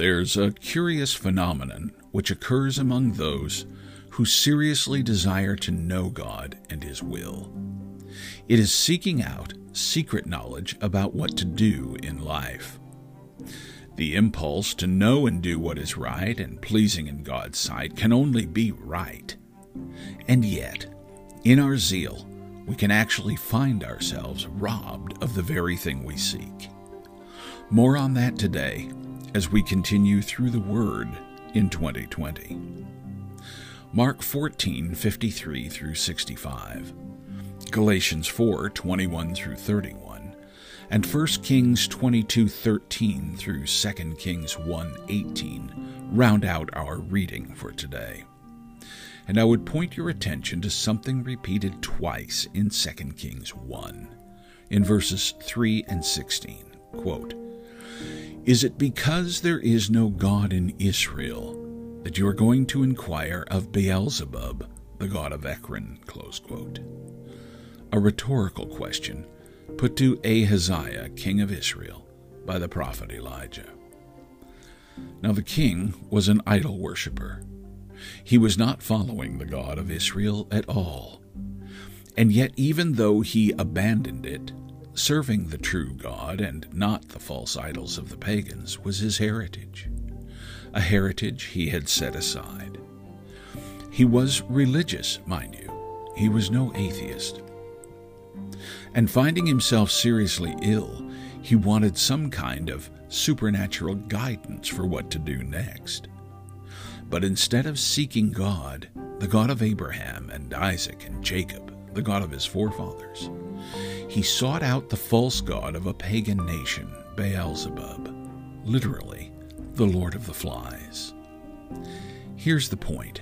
There's a curious phenomenon which occurs among those who seriously desire to know God and His will. It is seeking out secret knowledge about what to do in life. The impulse to know and do what is right and pleasing in God's sight can only be right. And yet, in our zeal, we can actually find ourselves robbed of the very thing we seek. More on that today as we continue through the Word in 2020. Mark 14, 53 through 65, Galatians 4, 21 through 31, and 1 Kings 22, 13 through 2 Kings 1, 18 round out our reading for today. And I would point your attention to something repeated twice in 2 Kings 1, in verses 3 and 16. Quote, Is it because there is no God in Israel that you are going to inquire of Beelzebub, the god of Ekron? A rhetorical question put to Ahaziah, king of Israel, by the prophet Elijah. Now the king was an idol worshipper. He was not following the God of Israel at all. And yet, even though he abandoned it, serving the true God and not the false idols of the pagans was his heritage a heritage he had set aside. He was religious, mind you. He was no atheist. And finding himself seriously ill, he wanted some kind of supernatural guidance for what to do next. But instead of seeking God, the God of Abraham and Isaac and Jacob, the God of his forefathers, he sought out the false god of a pagan nation, Beelzebub, literally the Lord of the Flies. Here's the point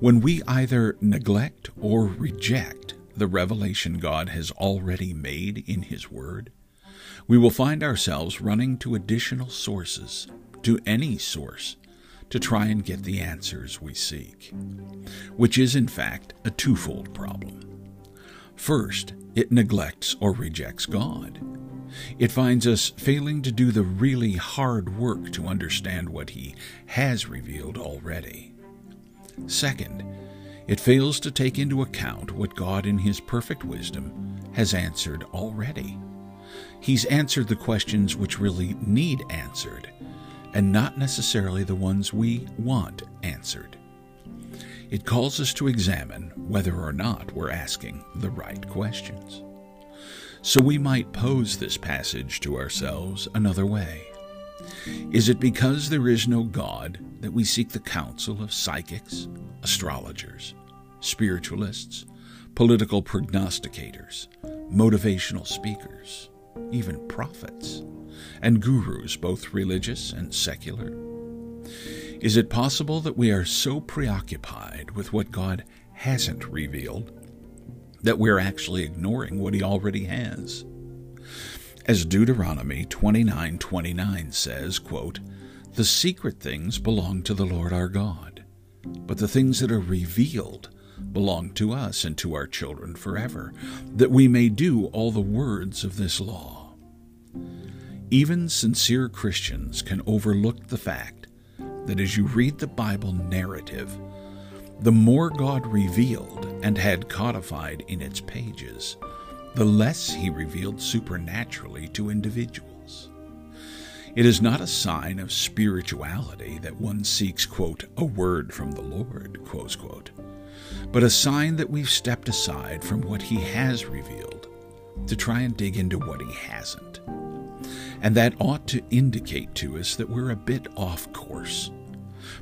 when we either neglect or reject the revelation God has already made in His Word, we will find ourselves running to additional sources, to any source, to try and get the answers we seek, which is in fact a twofold problem. First, it neglects or rejects God. It finds us failing to do the really hard work to understand what He has revealed already. Second, it fails to take into account what God, in His perfect wisdom, has answered already. He's answered the questions which really need answered, and not necessarily the ones we want answered. It calls us to examine whether or not we're asking the right questions. So we might pose this passage to ourselves another way. Is it because there is no God that we seek the counsel of psychics, astrologers, spiritualists, political prognosticators, motivational speakers, even prophets, and gurus, both religious and secular? Is it possible that we are so preoccupied with what God hasn't revealed that we're actually ignoring what he already has. As Deuteronomy 29:29 says, quote, "The secret things belong to the Lord our God, but the things that are revealed belong to us and to our children forever, that we may do all the words of this law." Even sincere Christians can overlook the fact that as you read the Bible narrative, the more God revealed and had codified in its pages, the less he revealed supernaturally to individuals. It is not a sign of spirituality that one seeks, quote, a word from the Lord, quote, but a sign that we've stepped aside from what he has revealed to try and dig into what he hasn't. And that ought to indicate to us that we're a bit off course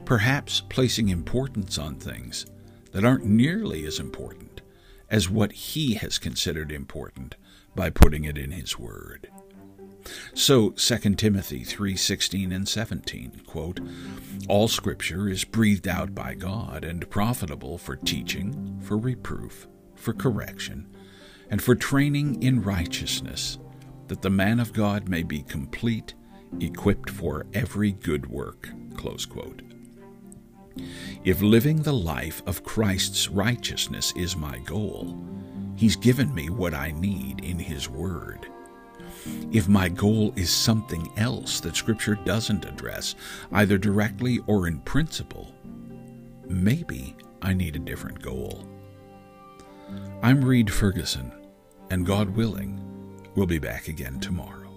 perhaps placing importance on things that aren't nearly as important as what he has considered important by putting it in his word. So 2 Timothy 3:16 and 17 quote, All scripture is breathed out by God and profitable for teaching, for reproof, for correction, and for training in righteousness, that the man of God may be complete, equipped for every good work. If living the life of Christ's righteousness is my goal, He's given me what I need in His Word. If my goal is something else that Scripture doesn't address, either directly or in principle, maybe I need a different goal. I'm Reed Ferguson, and God willing, we'll be back again tomorrow.